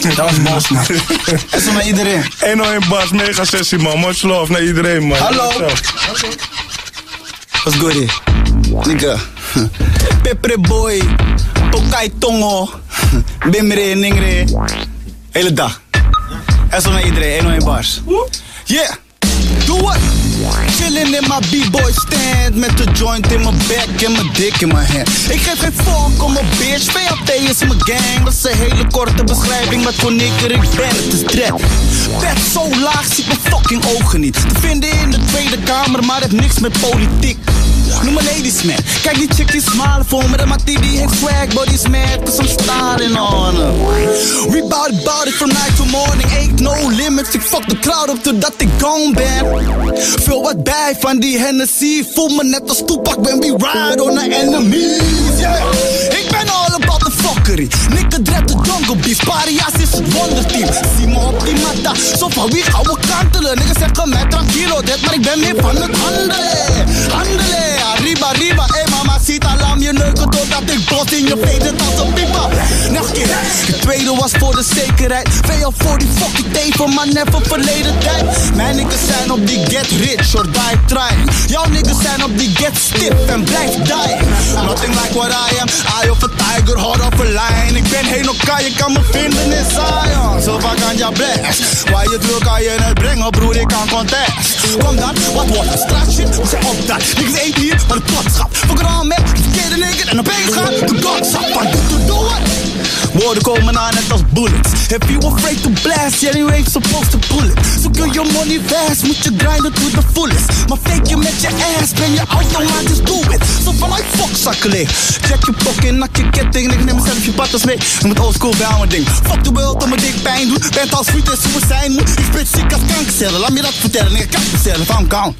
Dat was boos, man. En zo naar iedereen. 101 Bas, mega sessie man. Much love naar iedereen man. Hallo. What's good here? Nigga. Pepre boy. Pokai tongo. Bimre, ningre. Hele dag. En zo naar iedereen. 101 bars. Yeah. Doe wat. Chillin' in my b-boy stand Met de joint in mijn back en mijn dick in mijn hand. Ik geef geen fuck om mijn bitch VAP is mijn gang. Dat is een hele korte beschrijving Wat voor nigger ik ben, het is dread Bed zo laag, ziet mijn fucking ogen niet. Te vinden in de Tweede Kamer Maar heeft niks met politiek. Noem me ladies man. Kijk die chickie smile voor me De mattie die heeft swag. Body's mad cause I'm styling on her We bout it, bout it from night to morning. Ain't no limits. Ik fuck de crowd op totdat ik gone ben Veel wat bij van die Hennessy. Voel me net als Tupac when we ride on the enemies yeah. Ik ben all about the fuckery. Nigga dread de jungle beef Parias is het wonderteam me op die matta Zo van wie gaan we kantelen Niggas zeggen mij tranquilo. Dit Maar ik ben meer van het handelen Handelen in je het als een pipa keer. De tweede was voor de zekerheid. VL voor die fucking teven Maar never verleden tijd. Mijn niggas zijn op die get rich or die trying. Jouw niggas zijn op die get stiff en blijf dying. Nothing like what I am. Eye of a tiger, heart of a lion. Ik ben heen elkaar, je kan me vinden in Zion. Zo vaak aan blast Waar je druk kan je het brengen, broer, ik kan contest Kom dan, wat wordt een straat shit? We zijn op dat. Niggas ain't hier, maar de Van dit to do it Woorden komen aan net als bullets. If you afraid to blast, yeah, you ain't supposed to pull it. Zoek je je money fast, moet je grinden to the fullest. Maar fake je met je ass, ben je automatisch do it. Zo vanuit fuck zakkeling Check je pokken, nak je ketting Ik neem mezelf je patas mee. Noem het oldschool bij mijn ding. Fuck de world om mijn dik pijn doet Bent als vriend en super zijn moet. Ik spit ziek als kankercellen Laat me dat vertellen, ik kan vertellen van count